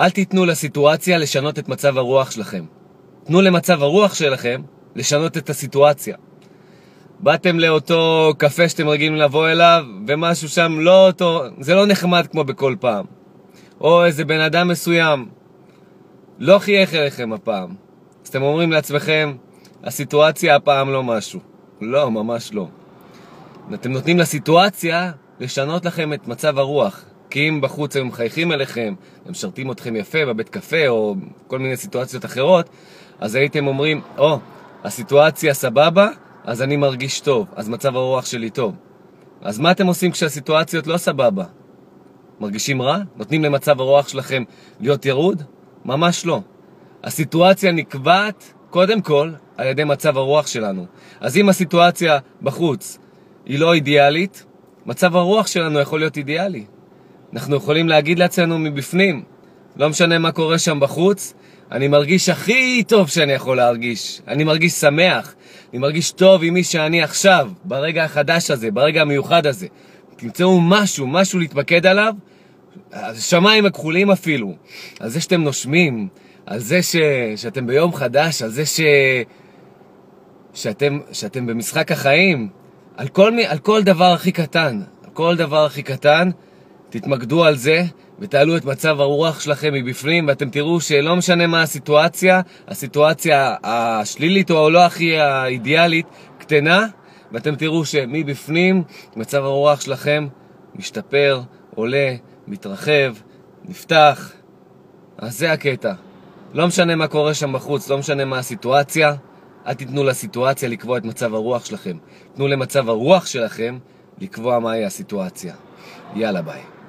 אל תיתנו לסיטואציה לשנות את מצב הרוח שלכם. תנו למצב הרוח שלכם לשנות את הסיטואציה. באתם לאותו קפה שאתם רגילים לבוא אליו, ומשהו שם לא אותו, זה לא נחמד כמו בכל פעם. או איזה בן אדם מסוים לא חייך אליכם הפעם. אז אתם אומרים לעצמכם, הסיטואציה הפעם לא משהו. לא, ממש לא. אתם נותנים לסיטואציה לשנות לכם את מצב הרוח. כי אם בחוץ הם מחייכים אליכם, הם משרתים אתכם יפה בבית קפה או כל מיני סיטואציות אחרות, אז הייתם אומרים, או, oh, הסיטואציה סבבה, אז אני מרגיש טוב, אז מצב הרוח שלי טוב. אז מה אתם עושים כשהסיטואציות לא סבבה? מרגישים רע? נותנים למצב הרוח שלכם להיות ירוד? ממש לא. הסיטואציה נקבעת קודם כל על ידי מצב הרוח שלנו. אז אם הסיטואציה בחוץ היא לא אידיאלית, מצב הרוח שלנו יכול להיות אידיאלי. אנחנו יכולים להגיד לעצמנו מבפנים, לא משנה מה קורה שם בחוץ, אני מרגיש הכי טוב שאני יכול להרגיש. אני מרגיש שמח, אני מרגיש טוב עם מי שאני עכשיו, ברגע החדש הזה, ברגע המיוחד הזה. תמצאו משהו, משהו להתמקד עליו, השמיים הכחולים אפילו, על זה שאתם נושמים, על זה ש... שאתם ביום חדש, על זה ש... שאתם, שאתם במשחק החיים, על כל, על כל דבר הכי קטן, על כל דבר הכי קטן, תתמקדו על זה ותעלו את מצב הרוח שלכם מבפנים ואתם תראו שלא משנה מה הסיטואציה, הסיטואציה השלילית או לא הכי האידיאלית קטנה ואתם תראו שמבפנים מצב הרוח שלכם משתפר, עולה, מתרחב, נפתח. אז זה הקטע. לא משנה מה קורה שם בחוץ, לא משנה מה הסיטואציה, אל תיתנו לסיטואציה לקבוע את מצב הרוח שלכם. תנו למצב הרוח שלכם לקבוע מהי הסיטואציה. יאללה ביי.